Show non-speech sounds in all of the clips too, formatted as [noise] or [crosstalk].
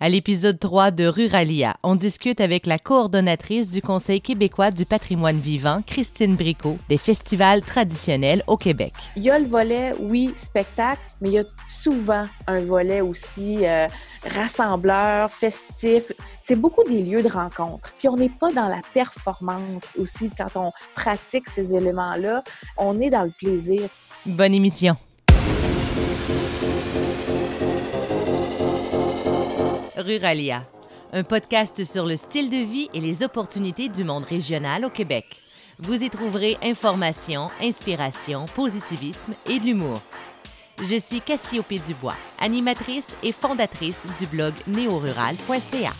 À l'épisode 3 de Ruralia, on discute avec la coordonnatrice du Conseil québécois du patrimoine vivant, Christine Bricot, des festivals traditionnels au Québec. Il y a le volet, oui, spectacle, mais il y a souvent un volet aussi euh, rassembleur, festif. C'est beaucoup des lieux de rencontre. Puis on n'est pas dans la performance aussi quand on pratique ces éléments-là. On est dans le plaisir. Bonne émission. Ruralia, un podcast sur le style de vie et les opportunités du monde régional au Québec. Vous y trouverez information, inspiration, positivisme et de l'humour. Je suis Cassiopée Dubois, animatrice et fondatrice du blog néorural.ca.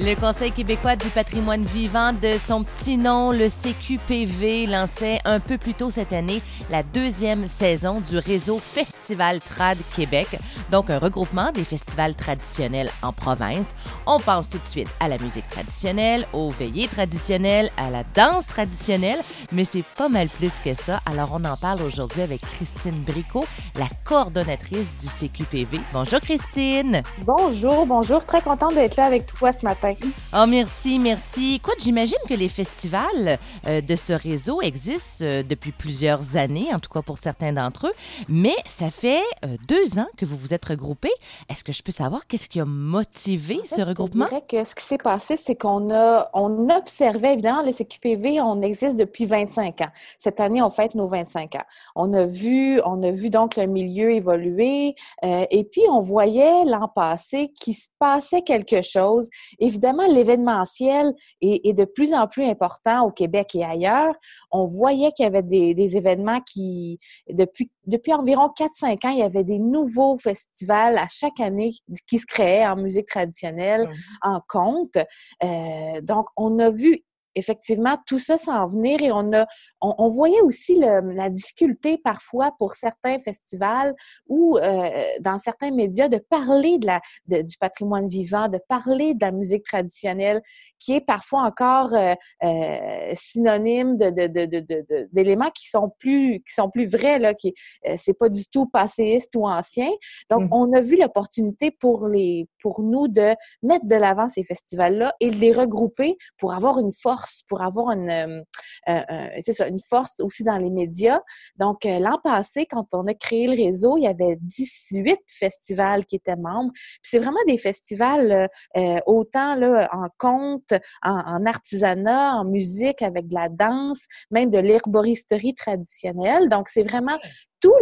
Le Conseil québécois du patrimoine vivant de son petit nom, le CQPV, lançait un peu plus tôt cette année la deuxième saison du réseau Festival Trad Québec, donc un regroupement des festivals traditionnels en province. On pense tout de suite à la musique traditionnelle, aux veillées traditionnelles, à la danse traditionnelle, mais c'est pas mal plus que ça. Alors on en parle aujourd'hui avec Christine Bricot, la coordonnatrice du CQPV. Bonjour Christine. Bonjour, bonjour. Très contente d'être là avec toi ce matin. Oh, merci, merci. Écoute, j'imagine que les festivals euh, de ce réseau existent euh, depuis plusieurs années, en tout cas pour certains d'entre eux, mais ça fait euh, deux ans que vous vous êtes regroupés. Est-ce que je peux savoir qu'est-ce qui a motivé ce regroupement? Je dirais que ce qui s'est passé, c'est qu'on a, on observait, évidemment, les CQPV, on existe depuis 25 ans. Cette année, on fête nos 25 ans. On a vu, on a vu donc le milieu évoluer et puis on voyait l'an passé qu'il se passait quelque chose. Évidemment, évidemment, l'événementiel est, de plus en plus important au Québec et ailleurs. On voyait qu'il y avait des, événements qui, depuis, depuis environ 4-5 ans, il y avait des nouveaux festivals à chaque année qui se créaient en musique traditionnelle, mmh en conte. Euh, donc, on a vu effectivement, tout ça s'en venir et on a, on, voyait aussi la difficulté parfois pour certains festivals ou euh, dans certains médias de parler de la, du patrimoine vivant, de parler de la musique traditionnelle qui est parfois encore euh, euh, synonyme de, d'éléments qui sont plus qui sont plus vrais là, qui c'est pas du tout passéiste ou ancien. Donc mmh. on a vu l'opportunité pour les pour nous de mettre de l'avant ces festivals là et de les regrouper pour avoir une force pour avoir une, euh, euh, euh, c'est ça, une force aussi dans les médias. Donc, l'an passé, quand on a créé le réseau, il y avait 18 festivals qui étaient membres. c'est vraiment des festivals autant là, en conte, en, artisanat, en musique, avec de la danse, même de l'herboristerie traditionnelle. Donc, c'est vraiment tout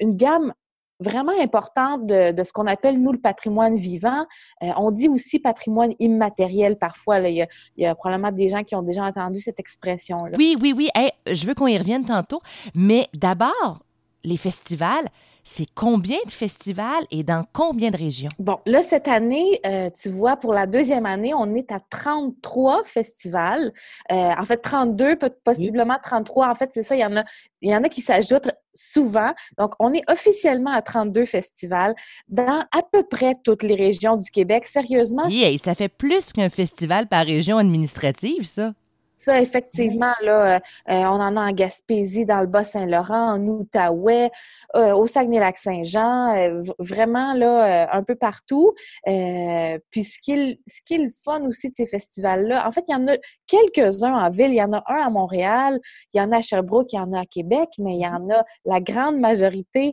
une gamme vraiment importante de, ce qu'on appelle, nous, le patrimoine vivant. Euh, on dit aussi patrimoine immatériel parfois. Là. Il, y a, probablement des gens qui ont déjà entendu cette expression-là. Oui, oui, oui. je veux qu'on y revienne tantôt. Mais d'abord, les festivals, c'est combien de festivals et dans combien de régions? Bon, là, cette année, euh, tu vois, pour la deuxième année, on est à 33 festivals. Euh, en fait, 32, possiblement 33. En fait, c'est ça, il y en a, il y en a qui s'ajoutent souvent. Donc, on est officiellement à 32 festivals dans à peu près toutes les régions du Québec. Sérieusement. Oui, ça fait plus qu'un festival par région administrative, ça. Ça, effectivement, là, euh, euh, on en a en Gaspésie, dans le Bas-Saint-Laurent, en Outaouais, euh, au Saguenay-Lac-Saint-Jean, vraiment là, un peu partout. puis ce qui, est, ce qui est le fun aussi de ces festivals-là, en fait, il y en a quelques-uns en ville. Il y en a un à Montréal, il y en a à Sherbrooke, il y en a à Québec, mais il y en a, la grande majorité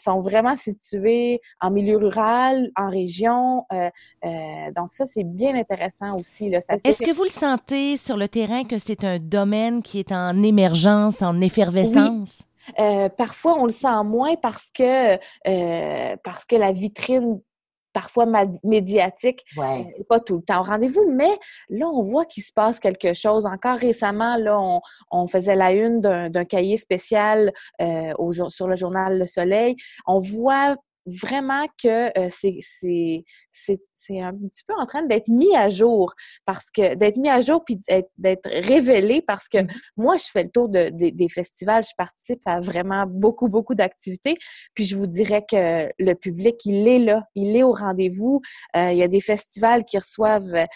sont vraiment situés en milieu rural, en région. donc ça, c'est bien intéressant aussi. Est-ce que vous le sentez sur le terrain que c'est un domaine qui est en émergence, en effervescence? Euh, parfois, on le sent moins parce que, euh, parce que la vitrine parfois médiatique, n'est euh, pas tout le temps au rendez-vous, mais là, on voit qu'il se passe quelque chose. Encore récemment, là, on, faisait la une d'un cahier spécial au, sur le journal Le Soleil. On voit vraiment que c'est c'est un petit peu en train d'être mis à jour parce que d'être mis à jour puis d'être révélé parce que mmh moi je fais le tour de, des festivals, je participe à vraiment beaucoup beaucoup d'activités puis je vous dirais que le public il est là, il est au rendez-vous. Euh, il y a des festivals qui reçoivent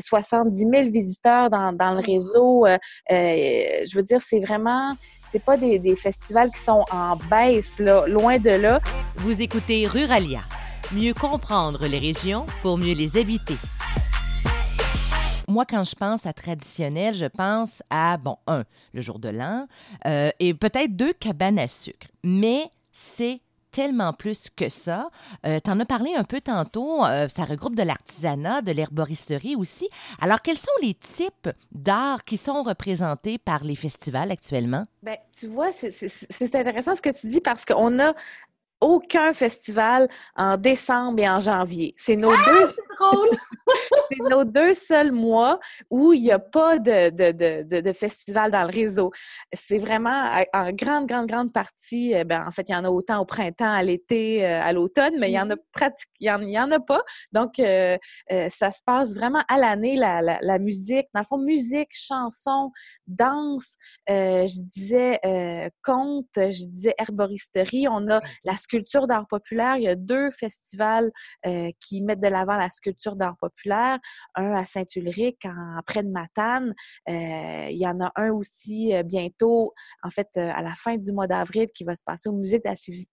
70 euh, 000 visiteurs dans, dans le mmh. réseau. Euh, je veux dire c'est vraiment c'est pas des, festivals qui sont en baisse loin de là. Vous écoutez Ruralia Mieux comprendre les régions pour mieux les habiter. Moi, quand je pense à traditionnel, je pense à, bon, un, le jour de l'an, euh, et peut-être deux, cabanes à sucre. Mais c'est tellement plus que ça. Euh, tu en as parlé un peu tantôt, euh, ça regroupe de l'artisanat, de l'herboristerie aussi. Alors, quels sont les types d'art qui sont représentés par les festivals actuellement? Bien, tu vois, c'est intéressant ce que tu dis parce qu'on a aucun festival en décembre et en janvier. C'est nos ah, deux. c'est [laughs] nos deux seuls mois où il n'y a pas de, de, de, festival dans le réseau. C'est vraiment en grande, grande, grande partie, euh, ben, en fait, il y en a autant au printemps, à l'été, euh, à l'automne, mais il y en a mm-hmm. pratique, il y en, a pas. Donc, euh, ça se passe vraiment à l'année, la, la, musique. Dans le fond, musique, chanson, danse, je disais conte, je disais herboristerie. On a la sculpture d'art populaire. Il y a deux festivals qui mettent de l'avant la sculpture d'art populaire un à Saint-Ulrich, en près de Matane. Euh, il y en a un aussi euh, bientôt, en fait, euh, à la fin du mois d'avril, qui va se passer au Musée de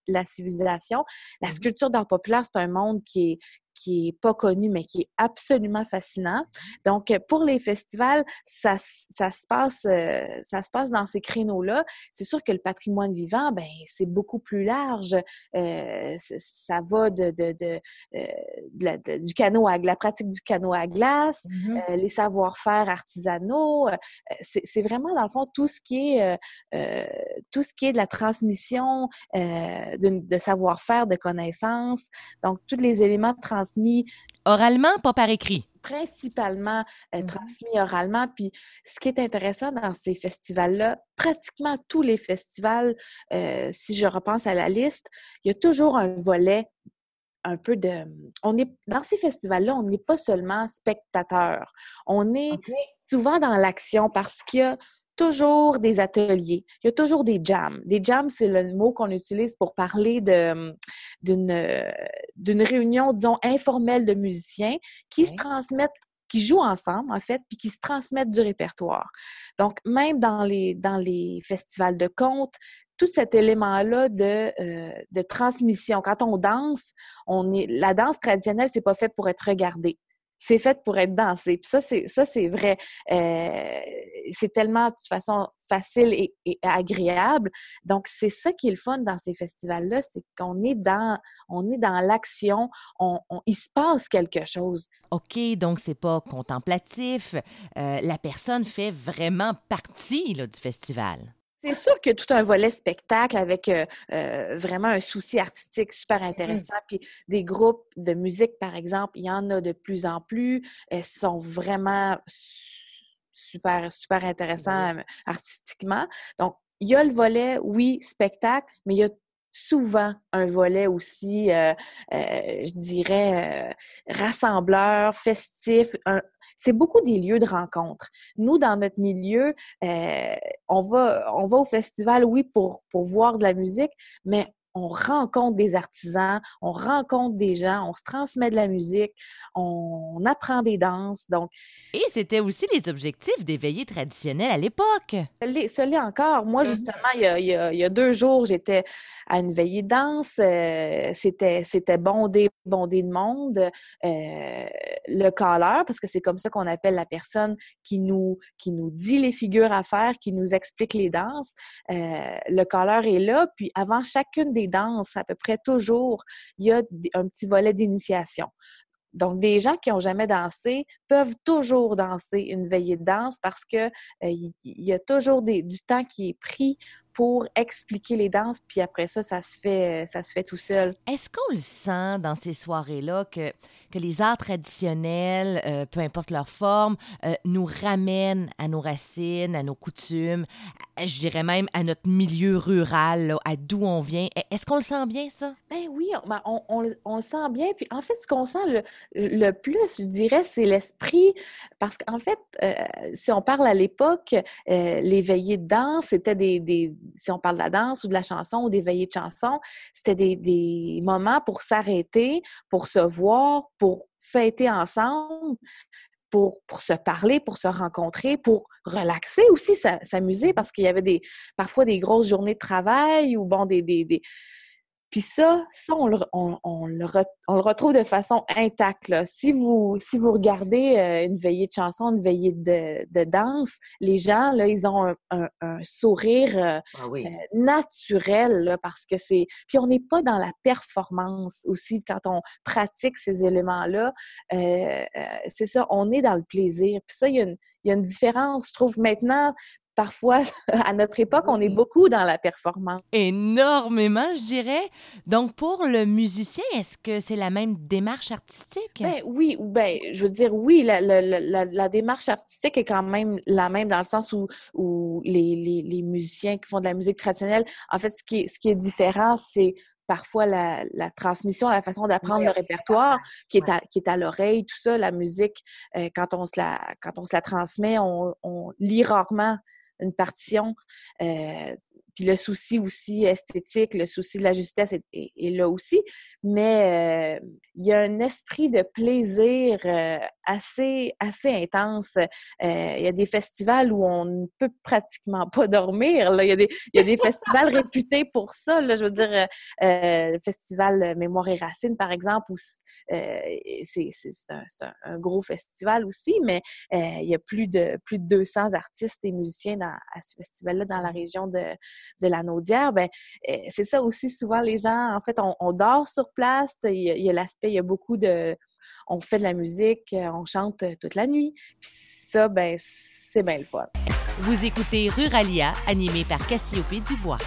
la civilisation. La mmh sculpture d'art populaire, c'est un monde qui est qui est pas connu, mais qui est absolument fascinant. Donc, pour les festivals, ça, ça se passe, euh, ça se passe dans ces créneaux-là. C'est sûr que le patrimoine vivant, ben c'est beaucoup plus large. Euh, ça va de, de, de, euh, du canot à la pratique du canot à glace, mmh les savoir-faire artisanaux. c'est vraiment dans le fond tout ce qui est tout ce qui est de la transmission de, de savoir-faire, de connaissances. Donc, tous les éléments de transmission Oralement, pas par écrit. Principalement euh, mmh transmis oralement. Puis ce qui est intéressant dans ces festivals-là, pratiquement tous les festivals, euh, si je repense à la liste, il y a toujours un volet un peu de. On est dans ces festivals-là, on n'est pas seulement spectateur. On est souvent dans l'action parce qu'il y a toujours des ateliers, il y a toujours des jams. Des jams, c'est le mot qu'on utilise pour parler de, d'une, d'une réunion, disons, informelle de musiciens qui se transmettent qui jouent ensemble, en fait, puis qui se transmettent du répertoire. Donc, même dans les, dans les festivals de contes, tout cet élément-là de, euh, de transmission. Quand on danse, on est, la danse traditionnelle, c'est pas fait pour être regardé c'est fait pour être dansé. Puis ça, c'est ça, c'est vrai. Euh, c'est tellement de toute façon facile et, agréable. Donc, c'est ça qui est le fun dans ces festivals-là, c'est qu'on est dans on est dans l'action, on, il se passe quelque chose. OK, donc c'est pas contemplatif. Euh, la personne fait vraiment partie là, du festival. C'est sûr a tout un volet spectacle avec euh, euh, vraiment un souci artistique super mmh. intéressant. Puis des groupes de musique, par exemple, il y en a de plus en plus. Elles sont vraiment super, super intéressants euh, artistiquement. Donc, il y a le volet, oui, spectacle, mais il y a souvent un volet aussi, euh, euh, je dirais, euh, rassembleur, festif. C'est beaucoup des lieux de rencontre. Nous, dans notre milieu, on, va, on va au festival, oui, pour, pour voir de la musique, mais on rencontre des artisans, on rencontre des gens, on se transmet de la musique, on, apprend des danses. Donc, Et c'était aussi les objectifs des veillées traditionnelles à l'époque. Ce l'est encore. Moi, mmh justement, il y a, il y a deux jours, j'étais à une veillée de danse. Euh, c'était, c'était bondé, bondé de monde. Euh, le caller, parce que c'est comme ça qu'on appelle la personne qui nous, qui nous dit les figures à faire, qui nous explique les danses. Euh, le caller est là, puis avant chacune des à peu près toujours, il y a un petit volet d'initiation. Donc, des gens qui n'ont jamais dansé peuvent toujours danser une veillée de danse parce que il y a toujours du temps qui est pris pour expliquer les danses, puis après ça, ça se fait, ça se fait tout seul. Est-ce qu'on le sent dans ces soirées-là que, que les arts traditionnels, euh, peu importe leur forme, euh, nous ramènent à nos racines, à nos coutumes, je dirais même à notre milieu rural, à d'où on vient? E, est-ce qu'on le sent bien, ça? Ben oui, ben, on, on, on, le sent bien. Puis en fait, ce qu'on sent le, le, plus, je dirais, c'est l'esprit. Parce qu'en fait, euh, si on parle à l'époque, les veillées de danse, c'était des, des si on parle de la danse ou de la chanson ou des veillées de chansons, c'était des, moments pour s'arrêter, pour se voir, pour fêter ensemble, pour, se parler, pour se rencontrer, pour relaxer aussi, s'amuser, parce qu'il y avait des, parfois des grosses journées de travail ou bon, des, Puis ça, ça on, le, on, le, retrouve de façon intacte. Là. Si, vous, si vous regardez euh, une veillée de chanson, une veillée de, de, danse, les gens, là, ils ont un, un, sourire euh, ah euh, naturel là, parce que c'est... Puis on n'est pas dans la performance aussi quand on pratique ces éléments-là. c'est ça, on est dans le plaisir. Puis ça, il y a une, il y a une différence, je trouve, maintenant parfois, [laughs] à notre époque, on est beaucoup dans la performance. Énormément, je dirais. Donc, pour le musicien, est-ce que c'est la même démarche artistique? Ben, oui, ben, je veux dire, oui, la, la, la, démarche artistique est quand même la même dans le sens où, où les, les, les, musiciens qui font de la musique traditionnelle, en fait, ce qui est, ce qui est différent, c'est parfois la, la, transmission, la façon d'apprendre le répertoire qui est à, qui est à l'oreille, tout ça, la musique, euh, quand, on se la, quand on se la transmet, on, on lit rarement une partition. Euh, le souci aussi esthétique, le souci de la justesse est, là aussi. Mais euh, il y a un esprit de plaisir euh, assez, assez intense. il y a des festivals où on ne peut pratiquement pas dormir. Il, y a des, il y a des festivals réputés pour ça. Là. Je veux dire, le festival Mémoire et Racines, par exemple, où c'est un, un, gros festival aussi, mais il y a plus de, plus de 200 artistes et musiciens dans à ce festival-là dans la région de, de la Naudière, ben eh, c'est ça aussi, souvent les gens, en fait, on, dort sur place, il y a, l'aspect, il y a beaucoup de... On fait de la musique, on chante toute la nuit, puis ça, ben c'est bien le fun. Vous écoutez Ruralia, animé par Cassiope Dubois.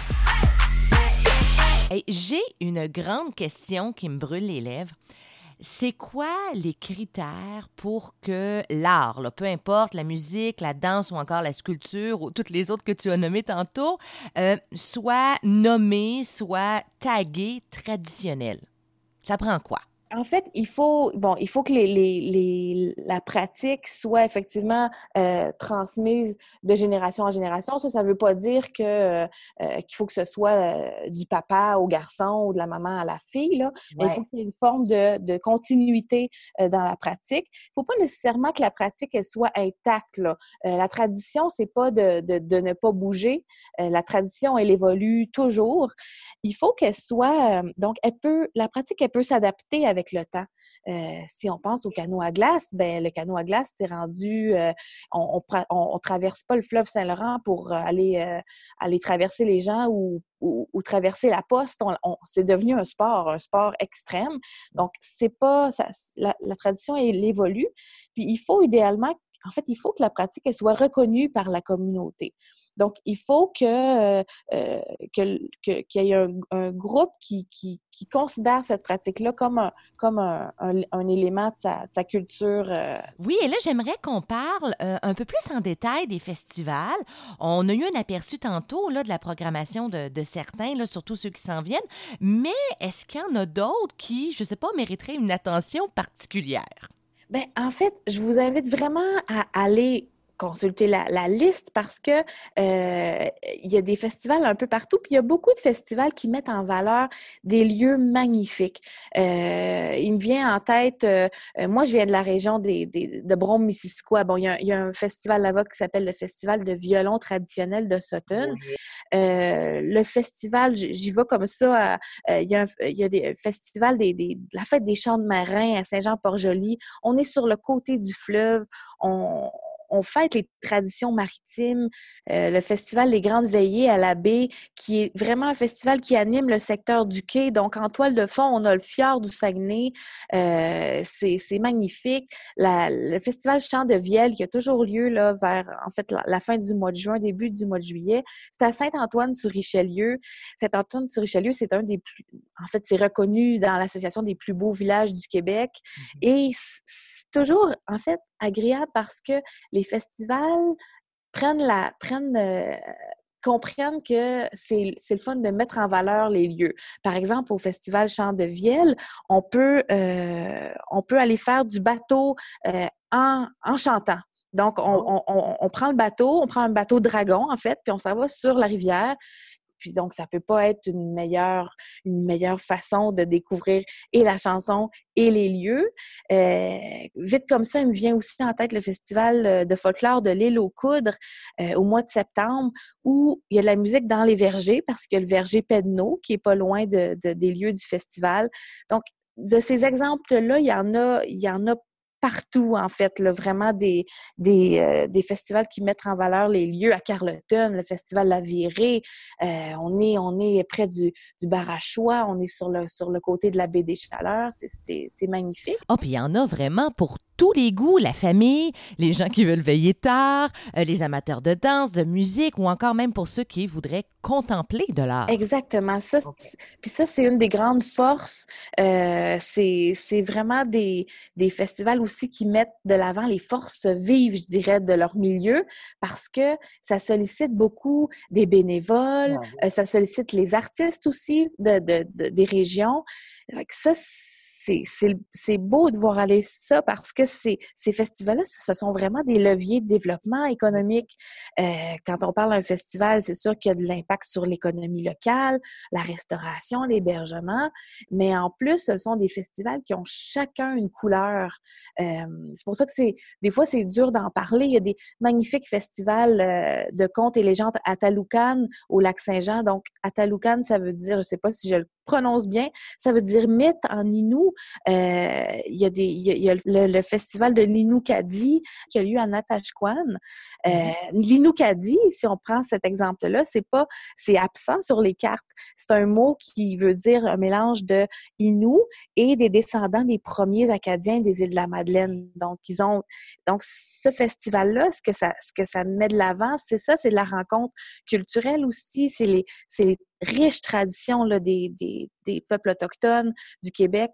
J'ai une grande question qui me brûle les lèvres. C'est quoi les critères pour que l'art, peu importe la musique, la danse ou encore la sculpture ou toutes les autres que tu as nommées tantôt, euh, soit nommé, soit tagué traditionnel? Ça prend quoi? En fait, il faut, bon, il faut que les, les, la pratique soit effectivement euh, transmise de génération en génération. Ça, ça ne veut pas dire que euh, qu'il faut que ce soit euh, du papa au garçon ou de la maman à la fille, là. Mais il faut qu'il y ait une forme de, de continuité dans la pratique. Il ne faut pas nécessairement que la pratique elle soit intacte. Là. la tradition, c'est pas de, de, de, ne pas bouger. la tradition, elle évolue toujours. Il faut qu'elle soit, donc, elle peut, la pratique, elle peut s'adapter avec le temps. Euh, si on pense au canot à glace, ben le canot à glace, c'est rendu, euh, on, on, traverse pas le fleuve Saint-Laurent pour euh, aller, traverser les gens ou, ou, traverser la poste. c'est devenu un sport, un sport extrême. Donc, c'est pas, ça, la, la, tradition, elle évolue. Puis, il faut idéalement, en fait, il faut que la pratique, elle soit reconnue par la communauté. Donc, il faut que, euh, euh, qu'il y ait un, groupe qui, qui, considère cette pratique-là comme, un, comme un, un, élément de sa, sa culture. Euh. Oui, et là, j'aimerais qu'on parle un peu plus en détail des festivals. On a eu un aperçu tantôt là, de la programmation de, de certains, là, surtout ceux qui s'en viennent, mais est-ce qu'il y en a d'autres qui, je ne sais pas, mériteraient une attention particulière? Bien, en fait, je vous invite vraiment à aller consulter la, liste parce que euh, il y a des festivals un peu partout, puis il y a beaucoup de festivals qui mettent en valeur des lieux magnifiques. Euh, il me vient en tête, euh, moi je viens de la région des, de Brome-Missisquoi. Bon, il y, a, un festival là-bas qui s'appelle le Festival de violon traditionnel de Sutton. le festival, j'y vais comme ça. il, y a il y a des festivals des, des, la fête des champs de marins à Saint-Jean-Port-Joli. On est sur le côté du fleuve. On, on fête les traditions maritimes, euh, le festival Les Grandes Veillées à la baie, qui est vraiment un festival qui anime le secteur du quai. Donc, en toile de fond, on a le fjord du Saguenay. Euh, c'est magnifique. le festival Chant de Vielle, qui a toujours lieu là, vers, en fait, la, fin du mois de juin, début du mois de juillet, c'est à Saint-Antoine-sur-Richelieu. Saint-Antoine-sur-Richelieu, c'est un des plus... En fait, c'est reconnu dans l'Association des plus beaux villages du Québec. Mm-hmm. Et toujours, en fait, agréable parce que les festivals prennent la, prennent, euh, comprennent que c'est le fun de mettre en valeur les lieux. Par exemple, au Festival Chant de Vielle, on peut, euh, on peut aller faire du bateau euh, en, en, chantant. Donc, on, oh. on, on, prend le bateau, on prend un bateau dragon, en fait, puis on s'en va sur la rivière. Donc, ça peut pas être une meilleure, une meilleure façon de découvrir et la chanson et les lieux. Euh, vite comme ça, il me vient aussi en tête le festival euh, de folklore de l'île aux coudres euh, au mois de septembre, où il y a de la musique dans les vergers, parce que le verger Pedno, qui est pas loin de, des lieux du festival. Donc, de ces exemples-là, il y en a, il y en a partout, en fait, là, vraiment des, des, euh, des, festivals qui mettent en valeur les lieux à Carleton, le festival La Virée. Euh, on, est, on est près du, du Barachois, on est sur le, sur le côté de la baie des Chaleurs. C'est magnifique. Oh, puis il y en a vraiment pour tous les goûts, la famille, les gens qui veulent veiller tard, euh, les amateurs de danse, de musique ou encore même pour ceux qui voudraient contempler de l'art. Exactement. Ça, Puis ça, c'est une des grandes forces. Euh, c'est vraiment des, des festivals aussi qui mettent de l'avant les forces vives, je dirais, de leur milieu parce que ça sollicite beaucoup des bénévoles, euh, ça sollicite les artistes aussi de, de, de des régions. Ça, c'est beau de voir aller ça parce que ces, festivals-là, ce sont vraiment des leviers de développement économique. Euh, quand on parle d'un festival, c'est sûr qu'il y a de l'impact sur l'économie locale, la restauration, l'hébergement, mais en plus, ce sont des festivals qui ont chacun une couleur. Euh, c'est pour ça que c'est des fois, c'est dur d'en parler. Il y a des magnifiques festivals euh, de contes et légendes à Taloucan, au lac Saint-Jean. Donc, à ça veut dire, je sais pas si je le prononce bien, ça veut dire mythe en Inou. Euh, il y a, des, il y a, le, festival de l'Inoukadi qui a lieu à Natashquan. Euh, mm-hmm. L'Inoukadi, si on prend cet exemple-là, c'est pas, c'est absent sur les cartes. C'est un mot qui veut dire un mélange de Inou et des descendants des premiers Acadiens des îles de la Madeleine. Donc, ils ont, donc ce festival-là, ce que ça, ce que ça met de l'avant, c'est ça, c'est la rencontre culturelle aussi, c'est les, c'est les riche tradition là, des, des, des, peuples autochtones du Québec.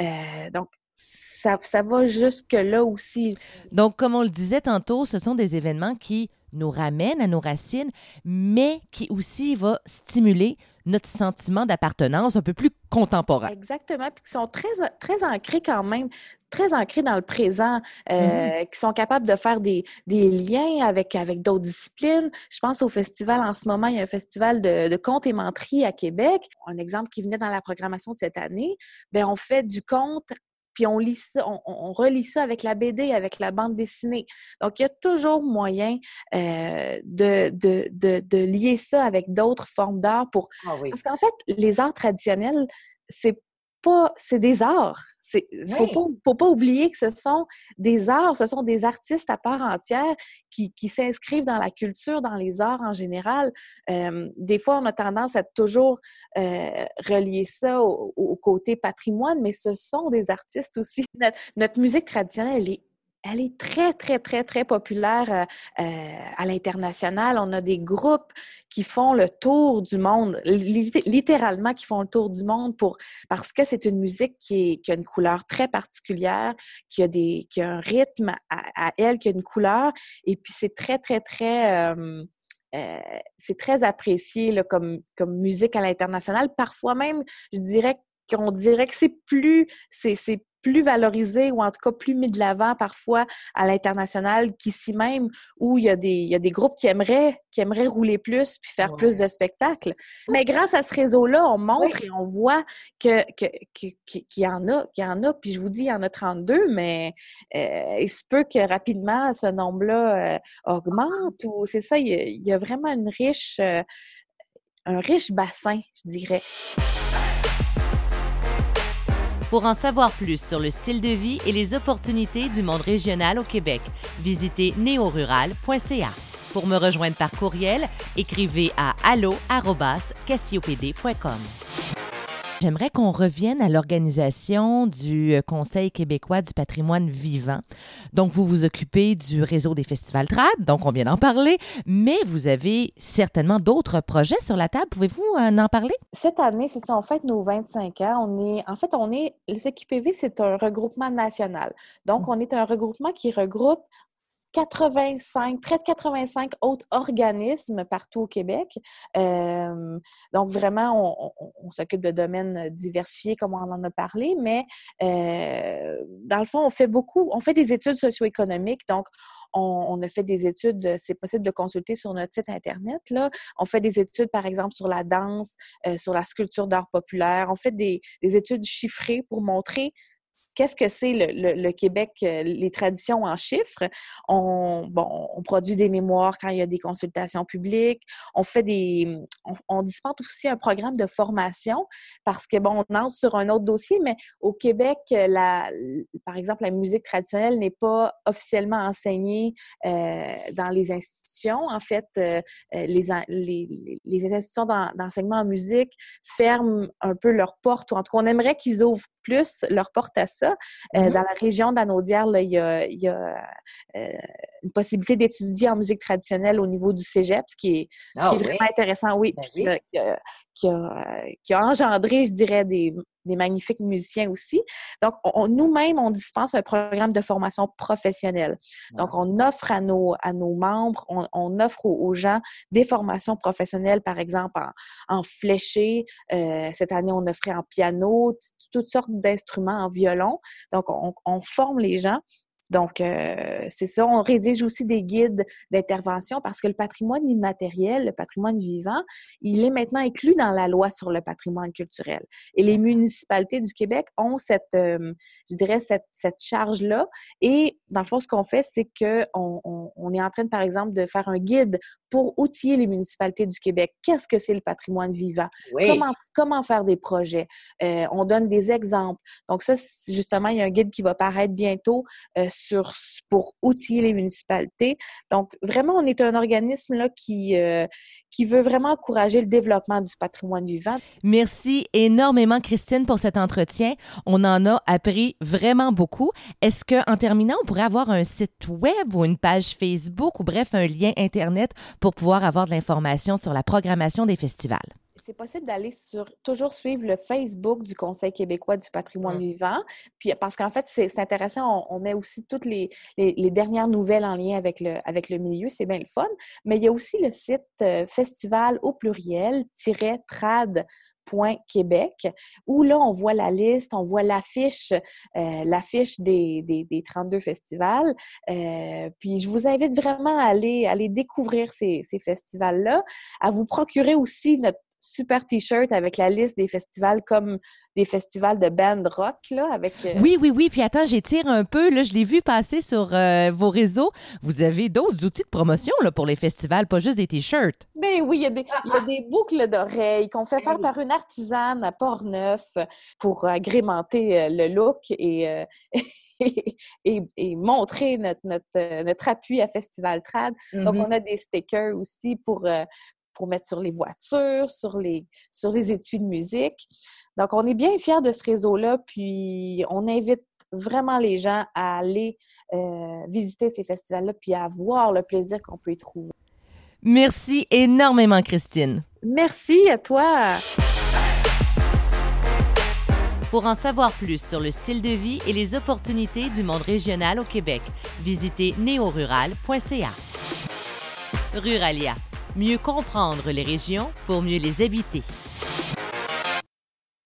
Euh, donc, ça, ça va jusque-là aussi. Donc, comme on le disait tantôt, ce sont des événements qui nous ramènent à nos racines, mais qui aussi va stimuler notre sentiment d'appartenance un peu plus contemporain. Exactement, puis qui sont très, très ancrés quand même, très ancrés dans le présent, euh, mm-hmm. qui sont capables de faire des, des liens avec, avec d'autres disciplines. Je pense au festival en ce moment, il y a un festival de, de conte et menterie à Québec. Un exemple qui venait dans la programmation de cette année, bien, on fait du conte puis on lit ça, on, relit ça avec la BD, avec la bande dessinée. Donc, il y a toujours moyen euh, de, de, de, de, lier ça avec d'autres formes d'art pour. Ah parce qu'en fait, les arts traditionnels, c'est pas. c'est des arts. Il faut, pas, faut pas oublier que ce sont des arts, ce sont des artistes à part entière qui, qui s'inscrivent dans la culture, dans les arts en général. Euh, des fois, on a tendance à toujours euh, relier ça au, côté patrimoine, mais ce sont des artistes aussi. [laughs] Notre, notre musique traditionnelle, elle est elle est très, très, très, très populaire euh, euh, à l'international. On a des groupes qui font le tour du monde, littéralement qui font le tour du monde pour parce que c'est une musique qui, a une couleur très particulière, qui a, des, qui a un rythme à, elle, qui a une couleur. Et puis c'est très, très, très... Euh, c'est très apprécié comme, comme musique à l'international. Parfois même, je dirais qu'on dirait que c'est plus, c'est plus valorisé ou en tout cas plus mis de l'avant parfois à l'international qu'ici même où il y, a des, il y a des groupes qui aimeraient, qui aimeraient rouler plus puis faire plus de spectacles. Mais grâce à ce réseau-là, on montre et on voit que, qu'il y en a, qu'il y en a, puis je vous dis, il y en a 32, mais euh, il se peut que rapidement ce nombre-là euh, augmente ou c'est ça, il y, a, vraiment une riche, euh, un riche bassin, je dirais. Pour en savoir plus sur le style de vie et les opportunités du monde régional au Québec, visitez neorural.ca. Pour me rejoindre par courriel, écrivez à allo@cassiopd.com. J'aimerais qu'on revienne à l'organisation du euh, Conseil québécois du patrimoine vivant. Donc, vous vous occupez du réseau des festivals trad, donc on vient d'en parler, mais vous avez certainement d'autres projets sur la table. Pouvez-vous euh, en parler? Cette année, c'est ça, on fête nos 25 ans. On est, en fait, on est, le CQPV, c'est un regroupement national. Donc, mmh. on est un regroupement qui regroupe 85, près de 85 autres organismes partout au Québec. Euh, donc, vraiment, on, s'occupe de domaines diversifiés, comme on en a parlé, mais euh, dans le fond, on fait beaucoup, on fait des études socio-économiques. Donc, On, a fait des études, c'est possible de consulter sur notre site Internet. Là. On fait des études, par exemple, sur la danse, sur la sculpture d'art populaire. On fait des études chiffrées pour montrer qu'est-ce que c'est le, Québec, euh, les traditions en chiffres? On, produit des mémoires quand il y a des consultations publiques. On fait des, on, dispense aussi un programme de formation parce que, bon, on entre sur un autre dossier, mais au Québec, la, par exemple, la musique traditionnelle n'est pas officiellement enseignée euh, dans les institutions. En fait, euh, les, les, les, institutions d'enseignement en musique ferment un peu leurs portes, ou en tout cas, on aimerait qu'ils ouvrent plus leurs portes à ça. Euh, mm-hmm. Dans la région d'Anaudière, il y a, euh, une possibilité d'étudier en musique traditionnelle au niveau du cégep, ce qui est, ah vraiment intéressant, oui. Ben qui a, engendré, je dirais, des, magnifiques musiciens aussi. Donc, nous-mêmes, on dispense un programme de formation professionnelle. Donc, on offre à nos, à nos membres, on, offre aux, gens des formations professionnelles, par exemple en, fléché. Euh, cette année, on offrait en piano, toutes sortes d'instruments, en violon. Donc, on forme les gens donc, euh, c'est ça. On rédige aussi des guides d'intervention parce que le patrimoine immatériel, le patrimoine vivant, il est maintenant inclus dans la loi sur le patrimoine culturel. Et les municipalités du Québec ont cette, euh, je dirais, cette, cette charge-là. Et dans le fond, ce qu'on fait, c'est qu'on on, on est en train, par exemple, de faire un guide pour outiller les municipalités du Québec. Qu'est-ce que c'est le patrimoine vivant? Comment, comment faire des projets? Euh, on donne des exemples. Donc ça, justement, il y a un guide qui va paraître bientôt euh, sur, pour outiller les municipalités. Donc vraiment, on est un organisme là, qui, euh, qui veut vraiment encourager le développement du patrimoine vivant. Merci énormément, Christine, pour cet entretien. On en a appris vraiment beaucoup. Est-ce qu'en terminant, on pourrait avoir un site web ou une page Facebook ou bref, un lien Internet pour pouvoir avoir de l'information sur la programmation des festivals? C'est possible d'aller sur toujours suivre le Facebook du Conseil québécois du patrimoine mmh. vivant. Puis parce qu'en fait, c'est intéressant, on, met aussi toutes les, les, dernières nouvelles en lien avec le, avec le milieu, c'est bien le fun. Mais il y a aussi le site euh, festival au pluriel-trad Québec, où là, on voit la liste, on voit l'affiche, euh, l'affiche des, des, 32 festivals. Euh, puis je vous invite vraiment à aller, aller découvrir ces, ces festivals-là, à vous procurer aussi notre super t-shirt avec la liste des festivals comme des festivals de band rock, là, avec... Euh, oui, oui, oui. Puis attends, j'étire un peu. Là, je l'ai vu passer sur euh, vos réseaux. Vous avez d'autres outils de promotion là, pour les festivals, pas juste des t-shirts. Ben oui, il y, a des, y a des boucles d'oreilles qu'on fait faire par une artisane à Port-Neuf pour agrémenter euh, le look et... [laughs] et, montrer notre, notre, notre, appui à Festival Trad. Donc, mm-hmm. on a des stickers aussi pour, pour mettre sur les voitures, sur les, sur les études de musique. Donc, on est bien fiers de ce réseau-là, puis on invite vraiment les gens à aller euh, visiter ces festivals-là, puis à voir le plaisir qu'on peut y trouver. Merci énormément, Christine. Merci à toi. Pour en savoir plus sur le style de vie et les opportunités du monde régional au Québec, visitez neorural.ca. Ruralia Mieux comprendre les régions pour mieux les habiter.